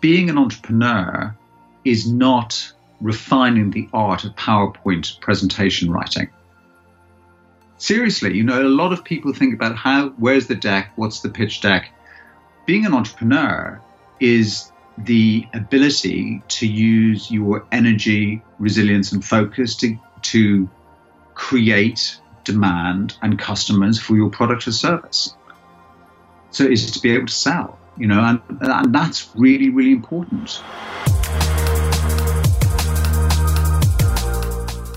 being an entrepreneur is not refining the art of PowerPoint presentation writing. Seriously, you know, a lot of people think about how, where's the deck, what's the pitch deck. Being an entrepreneur is the ability to use your energy, resilience, and focus to, to create demand and customers for your product or service. So it's to be able to sell, you know, and, and that's really, really important.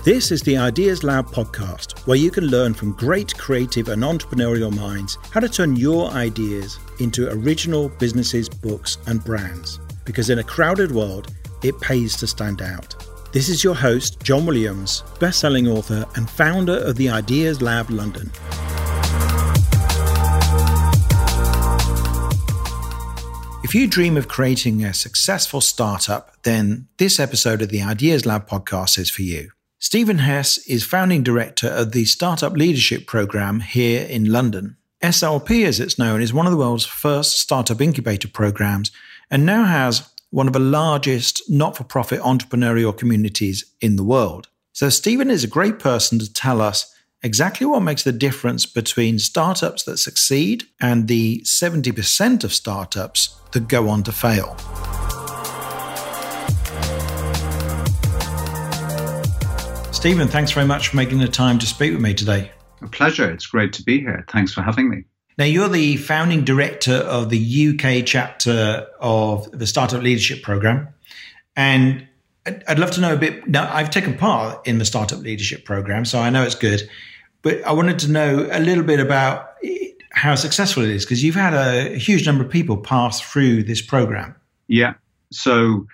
This is the Ideas Lab podcast, where you can learn from great creative and entrepreneurial minds how to turn your ideas into original businesses, books, and brands. Because in a crowded world, it pays to stand out. This is your host, John Williams, best-selling author and founder of the Ideas Lab London. If you dream of creating a successful startup, then this episode of the Ideas Lab podcast is for you. Steven Hess is founding director of the Startup Leadership Program here in London. SLP, as it's known, is one of the world's first startup incubator programs and now has one of the largest not for profit entrepreneurial communities in the world. So, Steven is a great person to tell us exactly what makes the difference between startups that succeed and the 70% of startups that go on to fail. Steven, thanks very much for making the time to speak with me today. A pleasure. It's great to be here. Thanks for having me. Now, you're the founding director of the UK chapter of the Startup Leadership Program. And I'd love to know a bit. Now, I've taken part in the Startup Leadership Program, so I know it's good. But I wanted to know a little bit about how successful it is because you've had a huge number of people pass through this program. Yeah. So,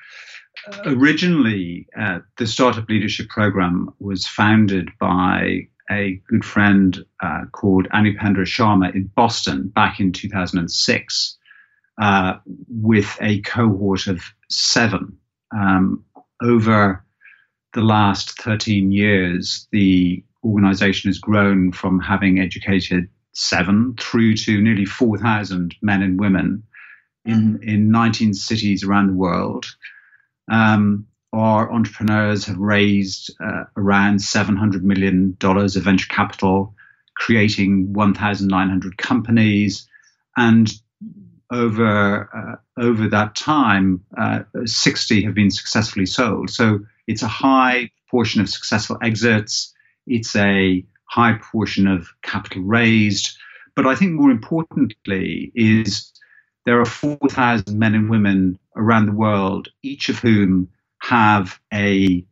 originally, uh, the Startup Leadership Program was founded by a good friend uh, called Anupendra Sharma in Boston back in 2006 uh, with a cohort of seven. Um, over the last 13 years, the organization has grown from having educated seven through to nearly 4,000 men and women in, mm-hmm. in 19 cities around the world. Um, our entrepreneurs have raised uh, around $700 million of venture capital, creating 1,900 companies. And over, uh, over that time, uh, 60 have been successfully sold. So it's a high portion of successful exits. It's a high portion of capital raised. But I think more importantly is there are 4,000 men and women around the world, each of whom have a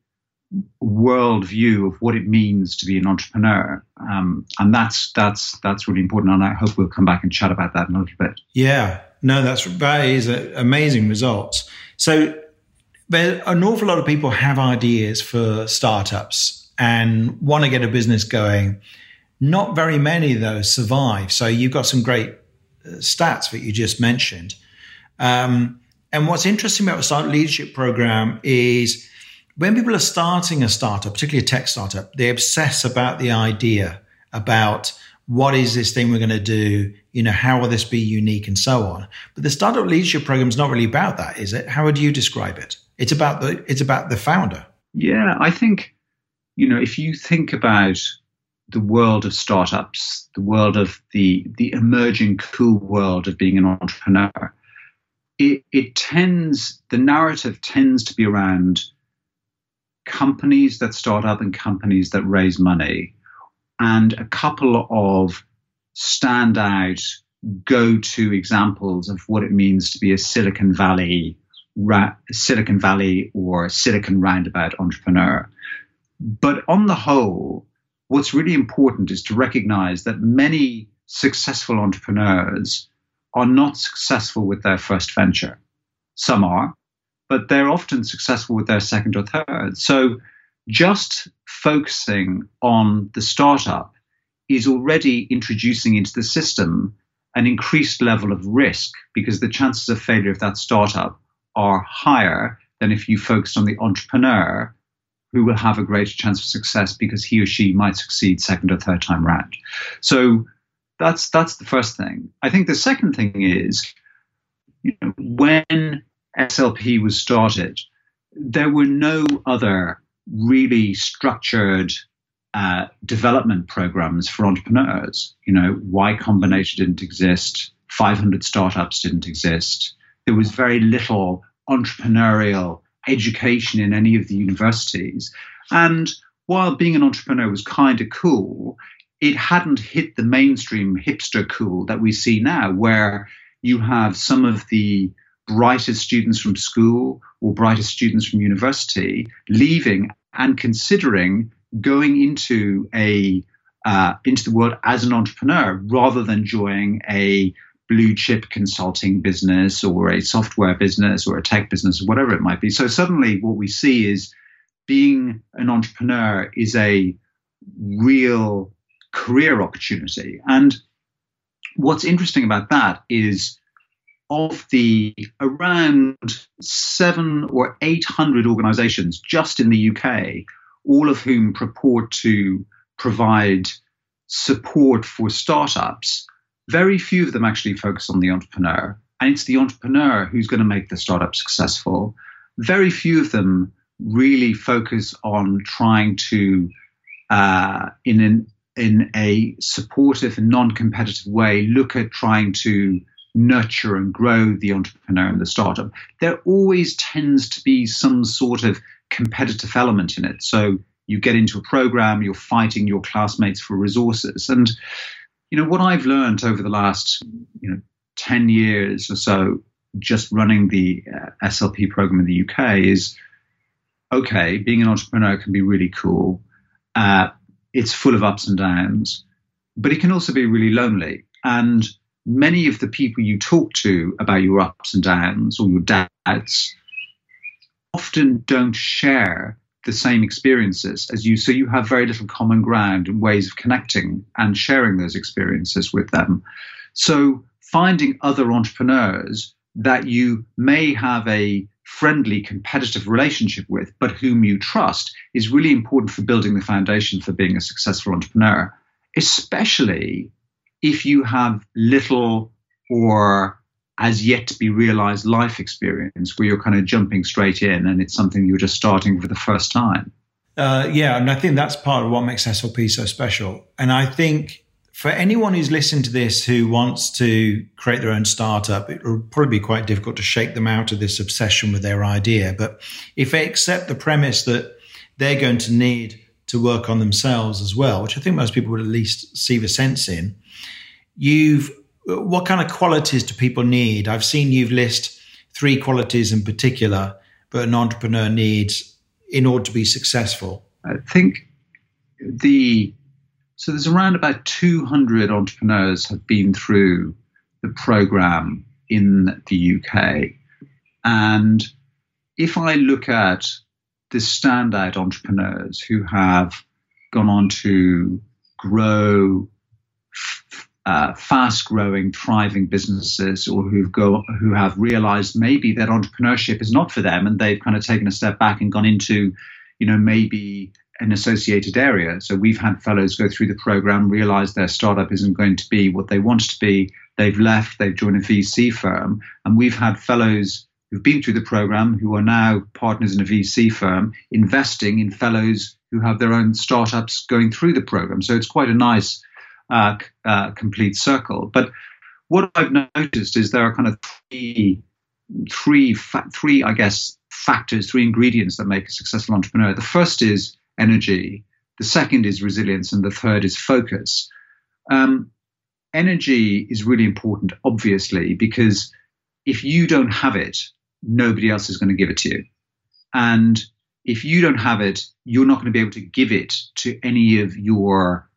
world view of what it means to be an entrepreneur, um, and that's that's that's really important. And I hope we'll come back and chat about that in a little bit. Yeah, no, that's that is amazing results. So, there an awful lot of people have ideas for startups and want to get a business going. Not very many though, survive. So you've got some great uh, stats that you just mentioned. Um, and what's interesting about the Startup Leadership Program is when people are starting a startup, particularly a tech startup, they obsess about the idea, about what is this thing we're going to do? You know, how will this be unique and so on. But the Startup Leadership Program is not really about that, is it? How would you describe it? It's about the it's about the founder. Yeah, I think you know if you think about the world of startups, the world of the the emerging cool world of being an entrepreneur, it, it tends, the narrative tends to be around companies that start up and companies that raise money, and a couple of standout go to examples of what it means to be a Silicon Valley, ra- Silicon Valley or Silicon roundabout entrepreneur. But on the whole, what's really important is to recognize that many successful entrepreneurs are not successful with their first venture. Some are, but they're often successful with their second or third. So just focusing on the startup is already introducing into the system an increased level of risk because the chances of failure of that startup are higher than if you focused on the entrepreneur who will have a greater chance of success because he or she might succeed second or third time round. So that's that's the first thing. I think the second thing is, you know, when SLP was started, there were no other really structured uh, development programs for entrepreneurs. You know, Y Combinator didn't exist, 500 startups didn't exist. There was very little entrepreneurial education in any of the universities. And while being an entrepreneur was kind of cool, it hadn't hit the mainstream hipster cool that we see now, where you have some of the brightest students from school or brightest students from university leaving and considering going into a uh, into the world as an entrepreneur rather than joining a blue chip consulting business or a software business or a tech business or whatever it might be. So suddenly what we see is being an entrepreneur is a real career opportunity. And what's interesting about that is of the around seven or 800 organizations just in the UK, all of whom purport to provide support for startups, very few of them actually focus on the entrepreneur. And it's the entrepreneur who's going to make the startup successful. Very few of them really focus on trying to, uh, in an in a supportive and non-competitive way, look at trying to nurture and grow the entrepreneur and the startup. There always tends to be some sort of competitive element in it. So you get into a program, you're fighting your classmates for resources, and you know what I've learned over the last you know 10 years or so just running the uh, SLP program in the UK is okay, being an entrepreneur can be really cool. Uh, it's full of ups and downs, but it can also be really lonely. And many of the people you talk to about your ups and downs or your doubts often don't share the same experiences as you. So you have very little common ground and ways of connecting and sharing those experiences with them. So finding other entrepreneurs that you may have a friendly, competitive relationship with, but whom you trust, is really important for building the foundation for being a successful entrepreneur, especially if you have little or as yet to be realized life experience where you're kind of jumping straight in and it's something you're just starting for the first time. Uh, yeah, and I think that's part of what makes SLP so special. And I think for anyone who's listened to this who wants to create their own startup, it will probably be quite difficult to shake them out of this obsession with their idea. But if they accept the premise that they're going to need to work on themselves as well, which I think most people would at least see the sense in, you've what kind of qualities do people need? I've seen you've list three qualities in particular that an entrepreneur needs in order to be successful. I think the so there's around about 200 entrepreneurs have been through the program in the UK. And if I look at the standout entrepreneurs who have gone on to grow uh, fast-growing, thriving businesses, or who've go who have realized maybe that entrepreneurship is not for them, and they've kind of taken a step back and gone into, you know, maybe an associated area. So we've had fellows go through the program, realize their startup isn't going to be what they want to be. They've left, they've joined a VC firm. And we've had fellows who've been through the program who are now partners in a VC firm investing in fellows who have their own startups going through the program. So it's quite a nice uh, uh, complete circle. But what I've noticed is there are kind of three, three, fa- three, I guess, factors, three ingredients that make a successful entrepreneur. The first is energy. The second is resilience, and the third is focus. Um, energy is really important, obviously, because if you don't have it, nobody else is going to give it to you. And if you don't have it, you're not going to be able to give it to any of your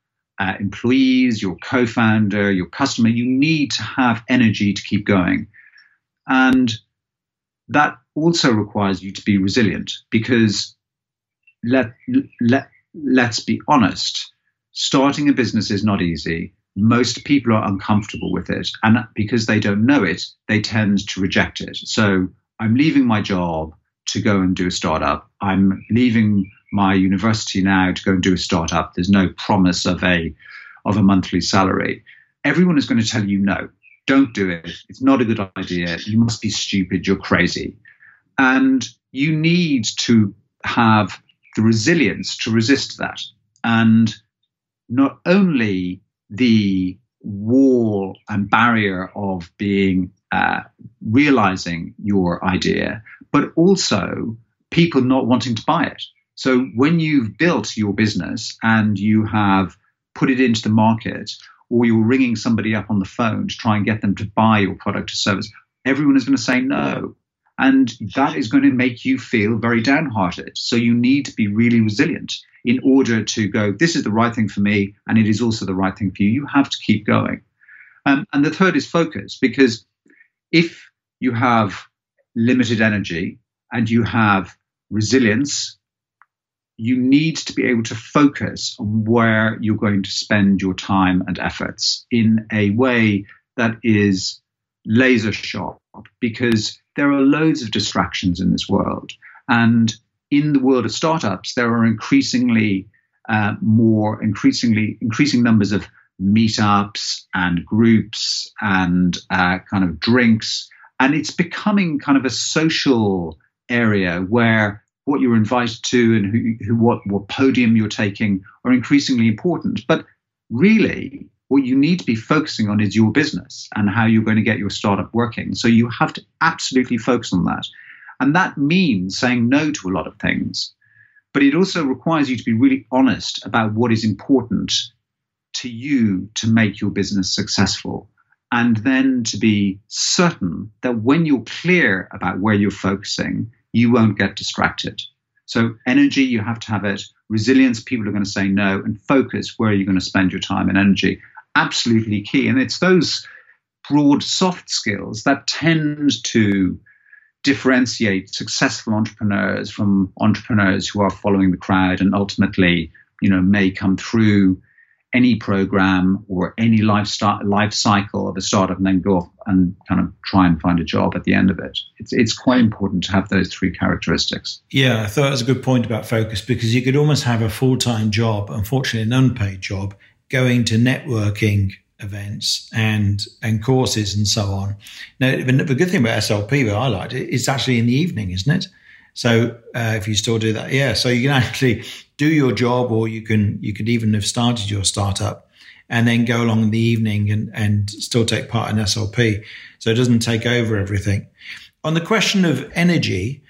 uh, employees, your co founder, your customer. You need to have energy to keep going. And that also requires you to be resilient because let, let, let's be honest, starting a business is not easy. Most people are uncomfortable with it. And because they don't know it, they tend to reject it. So I'm leaving my job to go and do a startup. I'm leaving my university now to go and do a startup. There's no promise of a of a monthly salary. Everyone is going to tell you no, don't do it. It's not a good idea. You must be stupid. You're crazy. And you need to have the resilience to resist that. And not only the wall and barrier of being uh, realizing your idea, but also people not wanting to buy it. So when you've built your business and you have put it into the market, or you're ringing somebody up on the phone to try and get them to buy your product or service, everyone is going to say no. And that is going to make you feel very downhearted. So you need to be really resilient in order to go, this is the right thing for me, and it is also the right thing for you. You have to keep going. Um, and the third is focus, because if you have limited energy and you have resilience, you need to be able to focus on where you're going to spend your time and efforts in a way that is laser sharp because there are loads of distractions in this world. And in the world of startups, there are increasingly uh, more, increasingly, increasing numbers of meetups and groups and uh, kind of drinks. And it's becoming kind of a social area where what you're invited to and who, who what, what podium you're taking are increasingly important. But really, what you need to be focusing on is your business and how you're going to get your startup working. So you have to absolutely focus on that. And that means saying no to a lot of things. But it also requires you to be really honest about what is important to you to make your business successful. And then to be certain that when you're clear about where you're focusing, you won't get distracted. So, energy, you have to have it. Resilience, people are going to say no. And focus, where are you going to spend your time and energy? absolutely key. And it's those broad soft skills that tend to differentiate successful entrepreneurs from entrepreneurs who are following the crowd and ultimately, you know, may come through any program or any lifestyle life cycle of a startup and then go off and kind of try and find a job at the end of it. It's it's quite important to have those three characteristics. Yeah, I thought it was a good point about focus because you could almost have a full time job, unfortunately an unpaid job, going to networking events and and courses and so on. Now, the good thing about SLP that I liked it's actually in the evening, isn't it? So uh, if you still do that, yeah. So you can actually do your job, or you can you could even have started your startup and then go along in the evening and and still take part in SLP. So it doesn't take over everything. On the question of energy,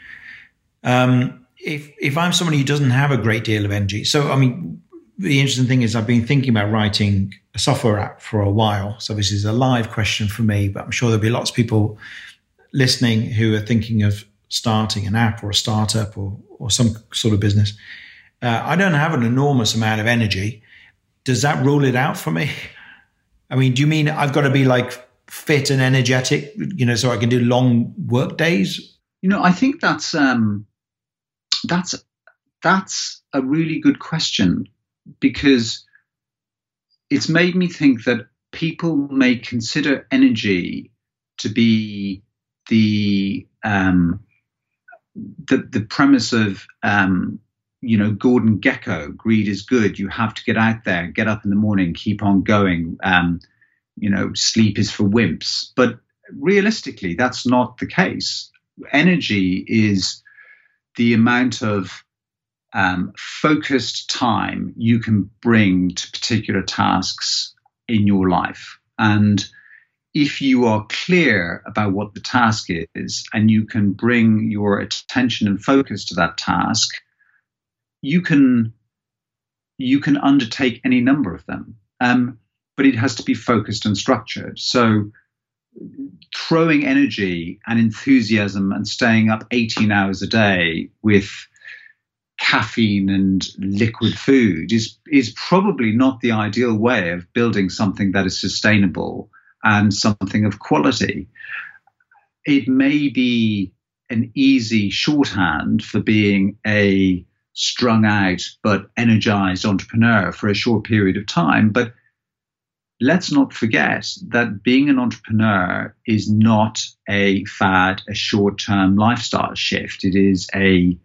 um, if if I'm somebody who doesn't have a great deal of energy, so I mean, the interesting thing is I've been thinking about writing a software app for a while. So this is a live question for me, but I'm sure there'll be lots of people listening who are thinking of starting an app or a startup or, or some sort of business. Uh, I don't have an enormous amount of energy. Does that rule it out for me? I mean, do you mean I've got to be like fit and energetic, you know, so I can do long work days? You know, I think that's um, that's that's a really good question because it's made me think that people may consider energy to be the um, the, the premise of um, you know Gordon Gekko, greed is good. You have to get out there, get up in the morning, keep on going. Um, you know, sleep is for wimps. But realistically, that's not the case. Energy is the amount of um, focused time you can bring to particular tasks in your life. And if you are clear about what the task is and you can bring your attention and focus to that task, you can you can undertake any number of them. Um, but it has to be focused and structured. So throwing energy and enthusiasm and staying up 18 hours a day with caffeine and liquid food is is probably not the ideal way of building something that is sustainable and something of quality. It may be an easy shorthand for being a strung out but energized entrepreneur for a short period of time, but let's not forget that being an entrepreneur is not a fad, a short term lifestyle shift. It is a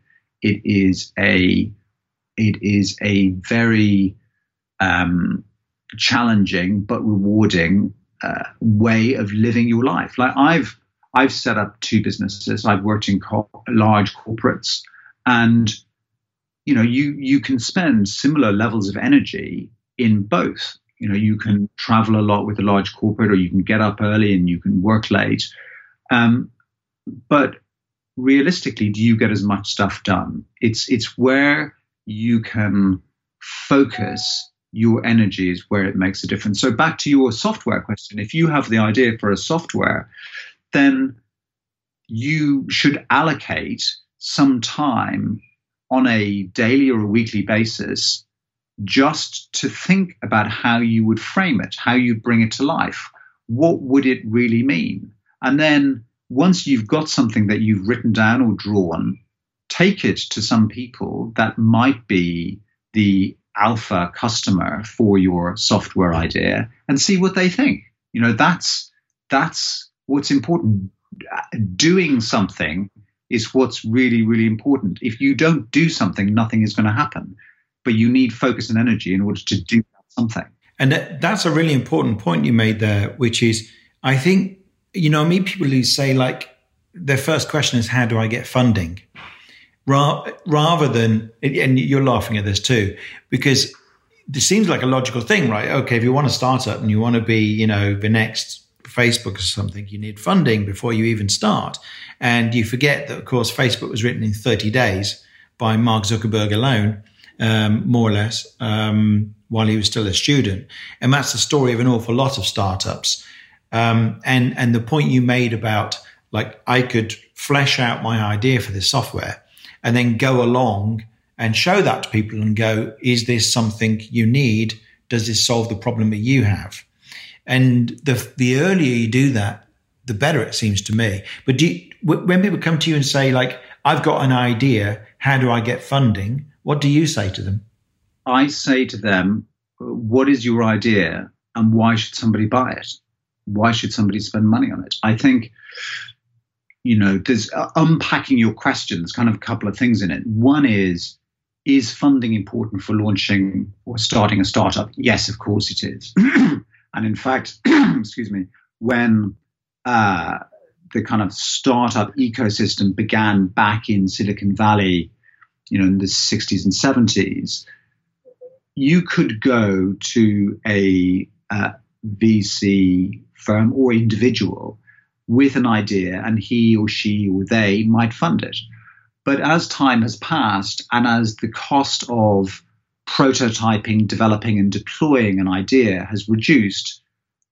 it is a it is a very um, challenging but rewarding uh, way of living your life. Like I've I've set up two businesses. I've worked in co- large corporates, and you know, you you can spend similar levels of energy in both. You know, you can travel a lot with a large corporate, or you can get up early and you can work late. Um, but realistically, do you get as much stuff done? It's it's where you can focus your energy is where it makes a difference. So back to your software question, if you have the idea for a software, then you should allocate some time on a daily or a weekly basis just to think about how you would frame it, how you bring it to life. What would it really mean? And then once you've got something that you've written down or drawn, take it to some people that might be the alpha customer for your software idea and see what they think. You know, that's that's what's important. Doing something is what's really, really important. If you don't do something, nothing is going to happen. But you need focus and energy in order to do something. And that's a really important point you made there, which is I think, you know, I meet people who say, like, their first question is, how do I get funding? Ra- rather than, and you're laughing at this too, because it seems like a logical thing, right? Okay, if you want to start up and you want to be, you know, the next Facebook or something, you need funding before you even start. And you forget that, of course, Facebook was written in 30 days by Mark Zuckerberg alone, um, more or less, um, while he was still a student. And that's the story of an awful lot of startups. Um, and, and the point you made about like, I could flesh out my idea for this software and then go along and show that to people and go, is this something you need? Does this solve the problem that you have? And the the earlier you do that, the better it seems to me. But you, when people come to you and say like, I've got an idea, how do I get funding? What do you say to them? I say to them, what is your idea and why should somebody buy it? Why should somebody spend money on it? I think you know, there's uh, unpacking your questions, kind of a couple of things in it. One is, is funding important for launching or starting a startup? Yes, of course it is. and in fact, excuse me, when uh, the kind of startup ecosystem began back in Silicon Valley, you know, in the 60s and 70s, you could go to a uh, VC firm or individual with an idea and he or she or they might fund it. But as time has passed and as the cost of prototyping, developing, and deploying an idea has reduced,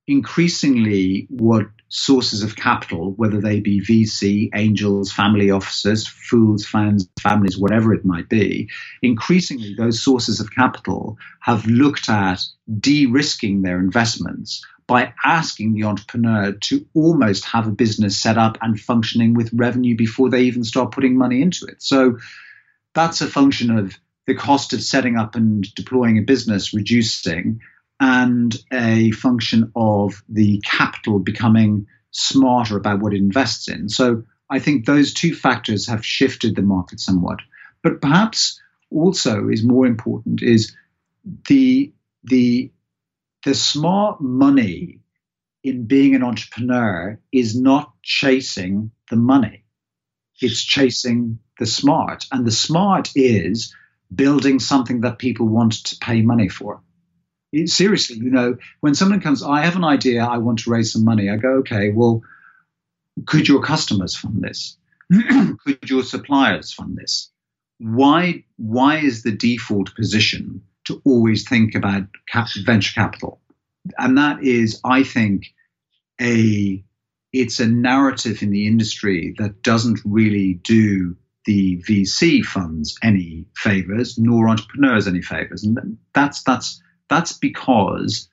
increasingly what sources of capital, whether they be VC, angels, family offices, fools, fans, families, whatever it might be, increasingly those sources of capital have looked at de risking their investments by asking the entrepreneur to almost have a business set up and functioning with revenue before they even start putting money into it. So that's a function of the cost of setting up and deploying a business reducing and a function of the capital becoming smarter about what it invests in. So I think those two factors have shifted the market somewhat. But perhaps also is more important is the the the smart money in being an entrepreneur is not chasing the money. It's chasing the smart. And the smart is building something that people want to pay money for. It, seriously, you know, when someone comes, I have an idea, I want to raise some money, I go, okay, well, could your customers fund this? could your suppliers fund this? Why, why is the default position to always think about cap- venture capital. And that is, I think, a it's a narrative in the industry that doesn't really do the VC funds any favors, nor entrepreneurs any favors. And that's that's that's because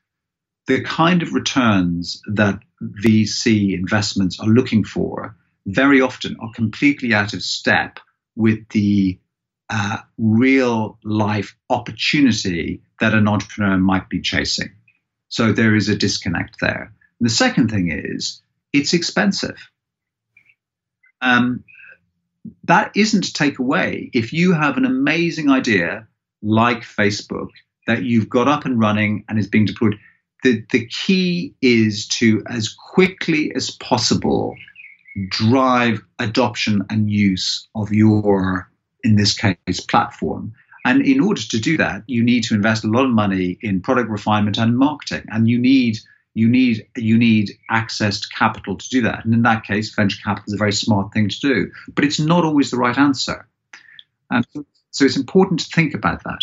the kind of returns that VC investments are looking for very often are completely out of step with the uh, real life opportunity that an entrepreneur might be chasing. So there is a disconnect there. The second thing is it's expensive. Um, that isn't to take away if you have an amazing idea like Facebook that you've got up and running and is being deployed. The, the key is to, as quickly as possible, drive adoption and use of your, in this case, platform. And in order to do that, you need to invest a lot of money in product refinement and marketing. And you need you need you need access to capital to do that. And in that case, venture capital is a very smart thing to do. But it's not always the right answer. And so, it's important to think about that.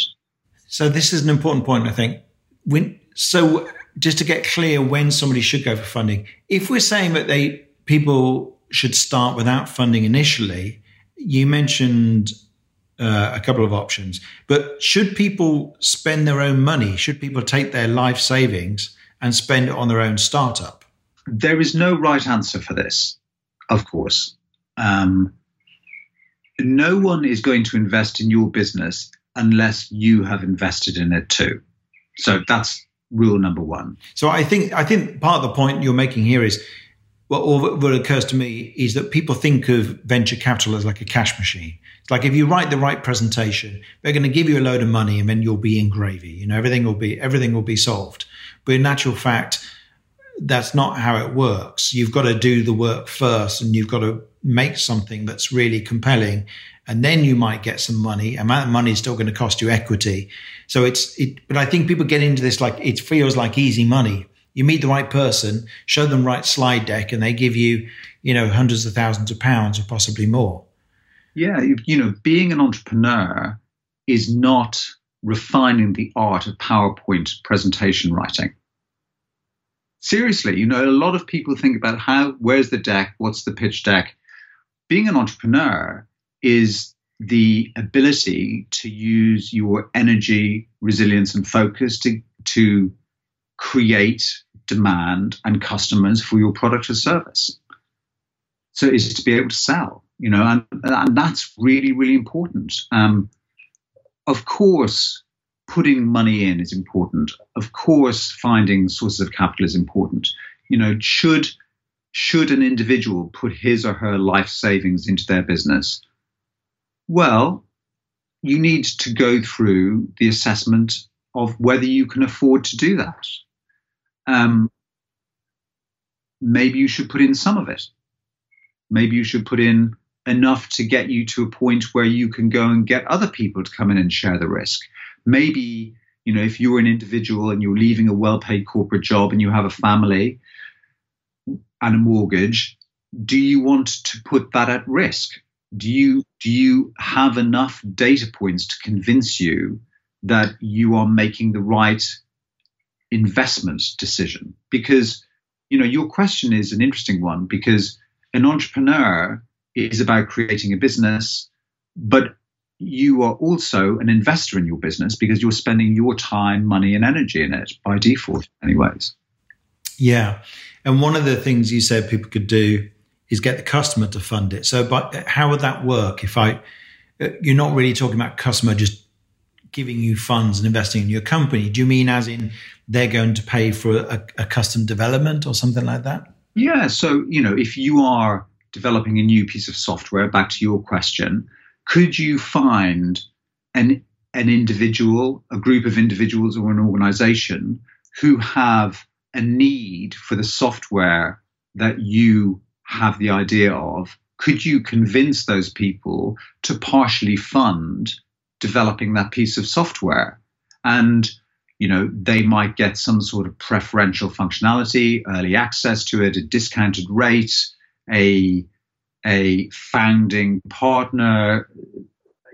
So this is an important point, I think. When, so just to get clear when somebody should go for funding, if we're saying that they people should start without funding initially, you mentioned uh, a couple of options. But should people spend their own money? Should people take their life savings and spend it on their own startup? There is no right answer for this, of course. Um, no one is going to invest in your business unless you have invested in it too. So that's rule number one. So I think I think part of the point you're making here is what, what occurs to me is that people think of venture capital as like a cash machine. It's like if you write the right presentation, they're going to give you a load of money and then you'll be in gravy. You know, everything will be everything will be solved. But in actual fact, that's not how it works. You've got to do the work first and you've got to make something that's really compelling. And then you might get some money. And that money is still going to cost you equity. So it's, it, but I think people get into this like it feels like easy money you meet the right person, show them right slide deck, and they give you, you know, hundreds of thousands of pounds or possibly more. Yeah, you know, being an entrepreneur is not refining the art of PowerPoint presentation writing. Seriously, you know, a lot of people think about how, where's the deck, what's the pitch deck. Being an entrepreneur is the ability to use your energy, resilience, and focus to, to create demand and customers for your product or service. So is to be able to sell, you know, and, and that's really, really important. Um, of course, putting money in is important. Of course, finding sources of capital is important. You know, should should an individual put his or her life savings into their business? Well, you need to go through the assessment of whether you can afford to do that um, maybe you should put in some of it. Maybe you should put in enough to get you to a point where you can go and get other people to come in and share the risk. Maybe, you know, if you're an individual and you're leaving a well paid corporate job and you have a family and a mortgage, do you want to put that at risk? Do you do you have enough data points to convince you that you are making the right investment decision. Because you know your question is an interesting one because an entrepreneur is about creating a business but you are also an investor in your business because you're spending your time money and energy in it by default anyways. Yeah. And one of the things you said people could do is get the customer to fund it. So but how would that work if i uh, you're not really talking about customer just giving you funds and investing in your company. Do you mean as in they're going to pay for a, a custom development or something like that? Yeah. So, you know, if you are developing a new piece of software, back to your question, could you find an an individual, a group of individuals or an organization who have a need for the software that you have the idea of? Could you convince those people to partially fund developing that piece of software. And you know, they might get some sort of preferential functionality, early access to it, a discounted rate, a a founding partner.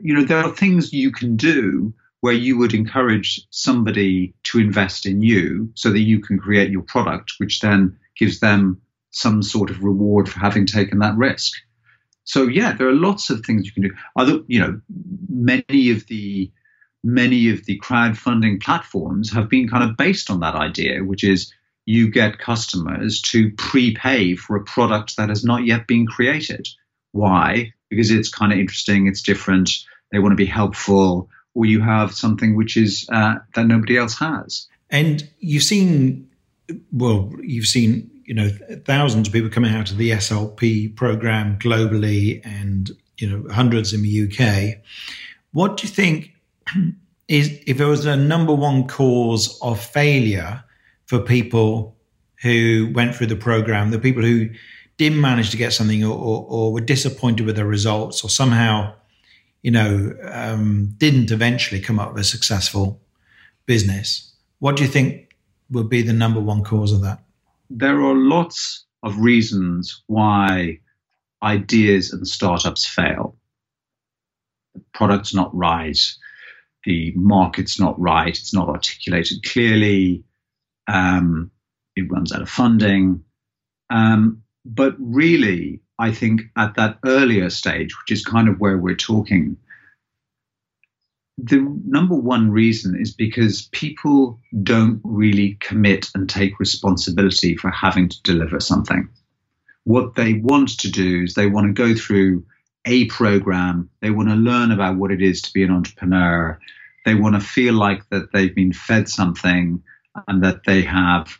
You know, there are things you can do where you would encourage somebody to invest in you so that you can create your product, which then gives them some sort of reward for having taken that risk. So yeah, there are lots of things you can do. Other, you know, many of the many of the crowdfunding platforms have been kind of based on that idea, which is you get customers to prepay for a product that has not yet been created. Why? Because it's kind of interesting, it's different, they want to be helpful, or you have something which is uh, that nobody else has. And you've seen, well, you've seen you know thousands of people coming out of the SLP program globally, and you know hundreds in the UK. What do you think is if there was a number one cause of failure for people who went through the program, the people who didn't manage to get something or, or, or were disappointed with the results or somehow, you know, um, didn't eventually come up with a successful business, what do you think would be the number one cause of that? There are lots of reasons why ideas and startups fail. The product's not right, the market's not right, it's not articulated clearly, um, it runs out of funding. Um, but really, I think at that earlier stage, which is kind of where we're talking, the number one reason is because people don't really commit and take responsibility for having to deliver something. What they want to do is they want to go through a program, they want to learn about what it is to be an entrepreneur, they want to feel like that they've been fed something and that they have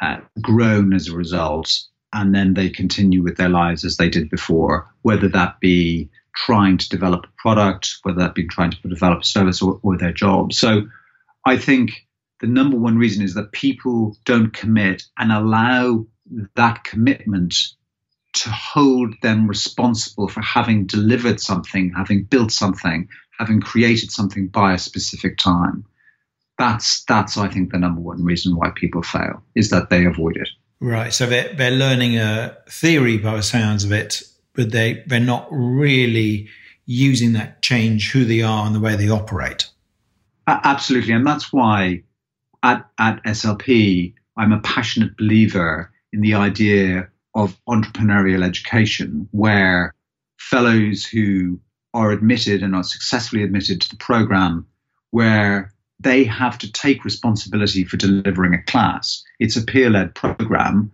uh, grown as a result, and then they continue with their lives as they did before, whether that be trying to develop a product, whether that be trying to develop a service or, or their job. So I think the number one reason is that people don't commit and allow that commitment to hold them responsible for having delivered something, having built something, having created something by a specific time. That's that's I think the number one reason why people fail is that they avoid it. Right. So they're they're learning a theory by the sounds of it, but they they're not really using that change who they are and the way they operate. Absolutely, and that's why at at SLP I'm a passionate believer in the idea of entrepreneurial education, where fellows who are admitted and are successfully admitted to the program, where they have to take responsibility for delivering a class. It's a peer led program.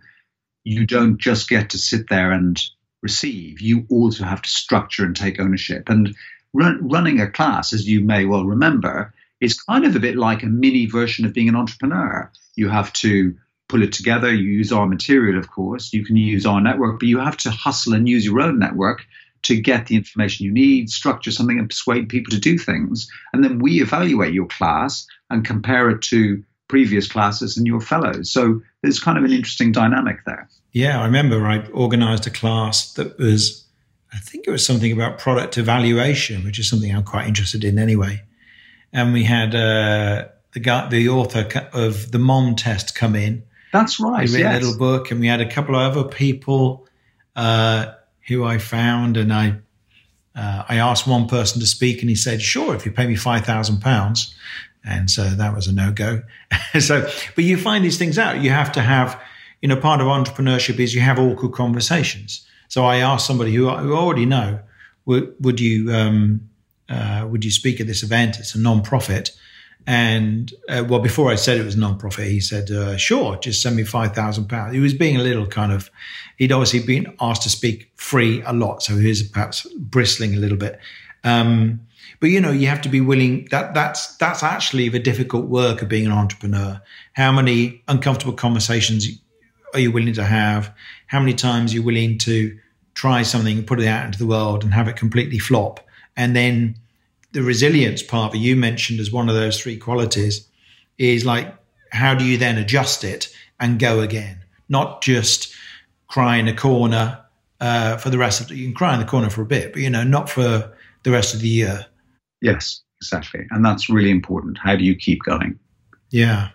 You don't just get to sit there and receive, you also have to structure and take ownership. And run, running a class, as you may well remember, is kind of a bit like a mini version of being an entrepreneur. You have to pull it together. You use our material, of course. You can use our network, but you have to hustle and use your own network to get the information you need, structure something, and persuade people to do things. And then we evaluate your class and compare it to previous classes and your fellows. So there's kind of an interesting dynamic there. Yeah, I remember I organized a class that was, I think it was something about product evaluation, which is something I'm quite interested in anyway. And we had uh, the guy, the author of the Mom Test come in. That's right. He read yes. a little book, and we had a couple of other people. Uh, who I found, and I uh, I asked one person to speak, and he said, "Sure, if you pay me five thousand pounds." And so that was a no go. so, but you find these things out. You have to have, you know, part of entrepreneurship is you have awkward conversations. So I asked somebody who, who already know, would, would you um, uh, would you speak at this event? It's a non-profit. And uh, well, before I said it was non-profit, he said, uh, "Sure, just send me five thousand pounds." He was being a little kind of. He'd obviously been asked to speak free a lot, so he was perhaps bristling a little bit. Um, but you know, you have to be willing. That that's that's actually the difficult work of being an entrepreneur. How many uncomfortable conversations are you willing to have? How many times are you willing to try something, put it out into the world, and have it completely flop, and then the resilience part that you mentioned as one of those three qualities is like, how do you then adjust it and go again? Not just cry in a corner uh, for the rest of the, you can cry in the corner for a bit, but you know, not for the rest of the year. Yes, exactly. And that's really important. How do you keep going? Yeah.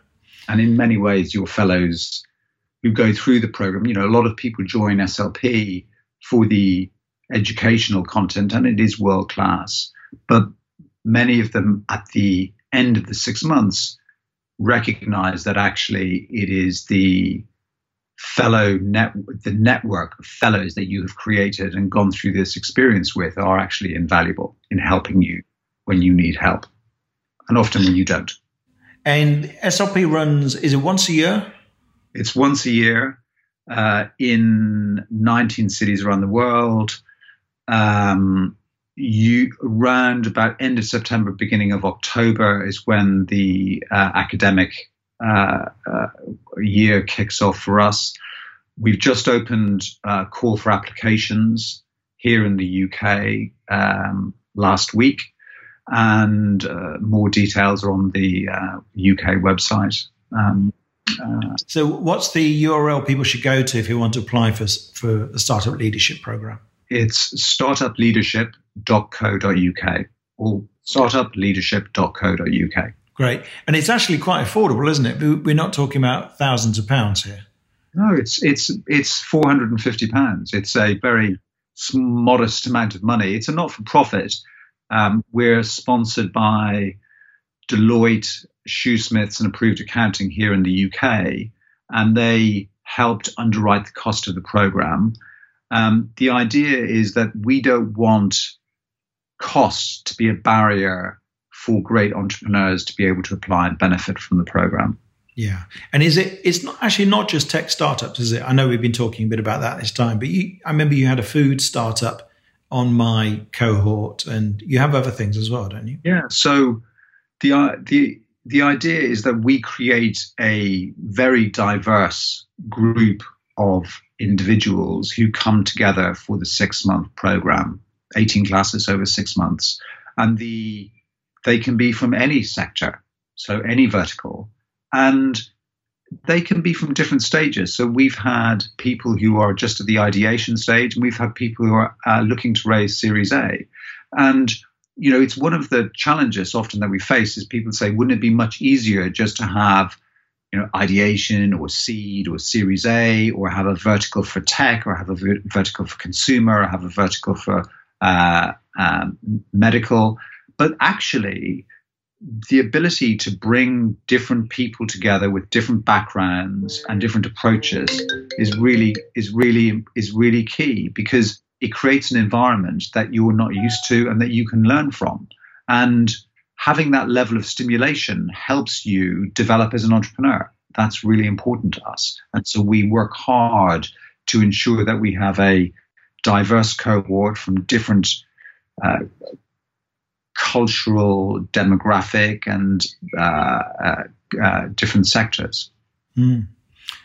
And in many ways, your fellows who go through the program, you know, a lot of people join SLP for the educational content and it is world class. But many of them at the end of the six months recognize that actually it is the fellow net the network of fellows that you have created and gone through this experience with are actually invaluable in helping you when you need help and often when you don't. And slp runs is it once a year it's once a year uh, in 19 cities around the world um, you around about end of September, beginning of October is when the uh, academic uh, uh, year kicks off for us. We've just opened a call for applications here in the UK um, last week, and uh, more details are on the UK uh, website. Um, Uh, so, what's the URL people should go to if you want to apply for for the Startup Leadership Program? It's startupleadership.co.uk or startupleadership.co.uk. Great, and it's actually quite affordable, isn't it? We're not talking about thousands of pounds here. No, it's it's it's four hundred and fifty pounds. It's a very modest amount of money. It's a not for profit. Um, we're sponsored by Deloitte, Shoesmiths, and Approved Accounting here in the UK, and they helped underwrite the cost of the program. Um, the idea is that we don't want cost to be a barrier for great entrepreneurs to be able to apply and benefit from the program. Yeah, and is it? It's not actually not just tech startups, is it? I know we've been talking a bit about that this time, but you, I remember you had a food startup on my cohort, and you have other things as well, don't you? Yeah. So the uh, the the idea is that we create a very diverse group of individuals who come together for the six month program, 18 classes over six months, and the they can be from any sector, so any vertical and they can be from different stages. So we've had people who are just at the ideation stage, and we've had people who are uh, looking to raise Series A. And you know, it's one of the challenges often that we face is people say, wouldn't it be much easier just to have you know, ideation or seed or Series A, or have a vertical for tech, or have a vertical for consumer, or have a vertical for uh, um, medical. But actually, the ability to bring different people together with different backgrounds and different approaches is really is really is really key because it creates an environment that you're not used to and that you can learn from and having that level of stimulation helps you develop as an entrepreneur that's really important to us and so we work hard to ensure that we have a diverse cohort from different uh, cultural, demographic, and uh, uh, uh, different sectors. Mm.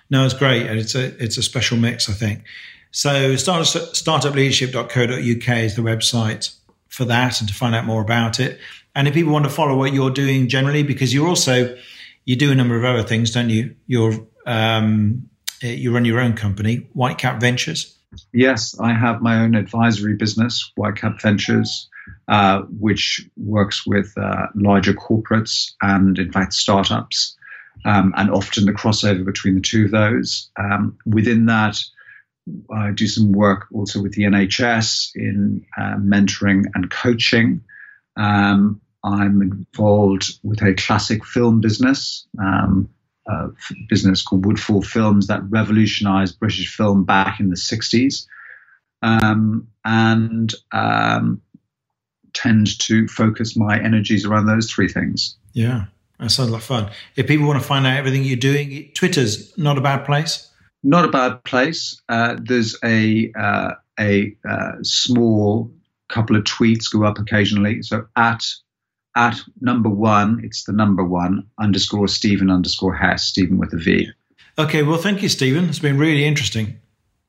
No, it's great. And it's a it's a special mix, I think. So, start, startupleadership.co.uk is the website for that, and to find out more about it. And if people want to follow what you're doing generally, because you're also you do a number of other things, don't you? You're um, you run your own company, Whitecap Ventures. Yes, I have my own advisory business, Whitecap Ventures. Uh, which works with uh, larger corporates and, in fact, startups, um, and often the crossover between the two of those. Um, within that, I do some work also with the NHS in uh, mentoring and coaching. Um, I'm involved with a classic film business, um, a business called Woodfall Films that revolutionized British film back in the 60s. Um, and um, tend to focus my energies around those three things. Yeah, that sounds like fun. If people want to find out everything you're doing, Twitter's not a bad place. Not a bad place. Uh, there's a uh, a uh, small couple of tweets go up occasionally. So at at number one, it's the number one underscore Steven underscore Hess, Steven with a V. Okay, well, thank you, Steven. It's been really interesting.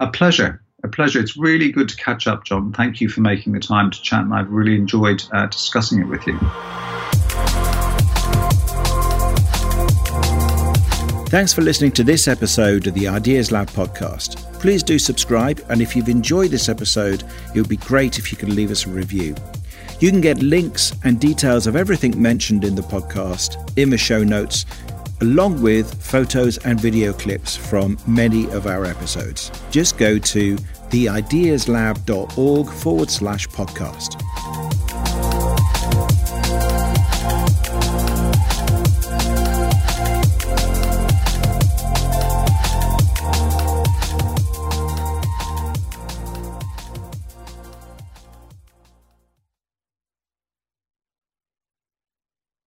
A pleasure a pleasure. It's really good to catch up, John. Thank you for making the time to chat, and I've really enjoyed uh, discussing it with you. Thanks for listening to this episode of the Ideas Lab podcast. Please do subscribe, and if you've enjoyed this episode, it would be great if you could leave us a review. You can get links and details of everything mentioned in the podcast in the show notes along with photos and video clips from many of our episodes. Just go to theideaslab.org forward slash podcast.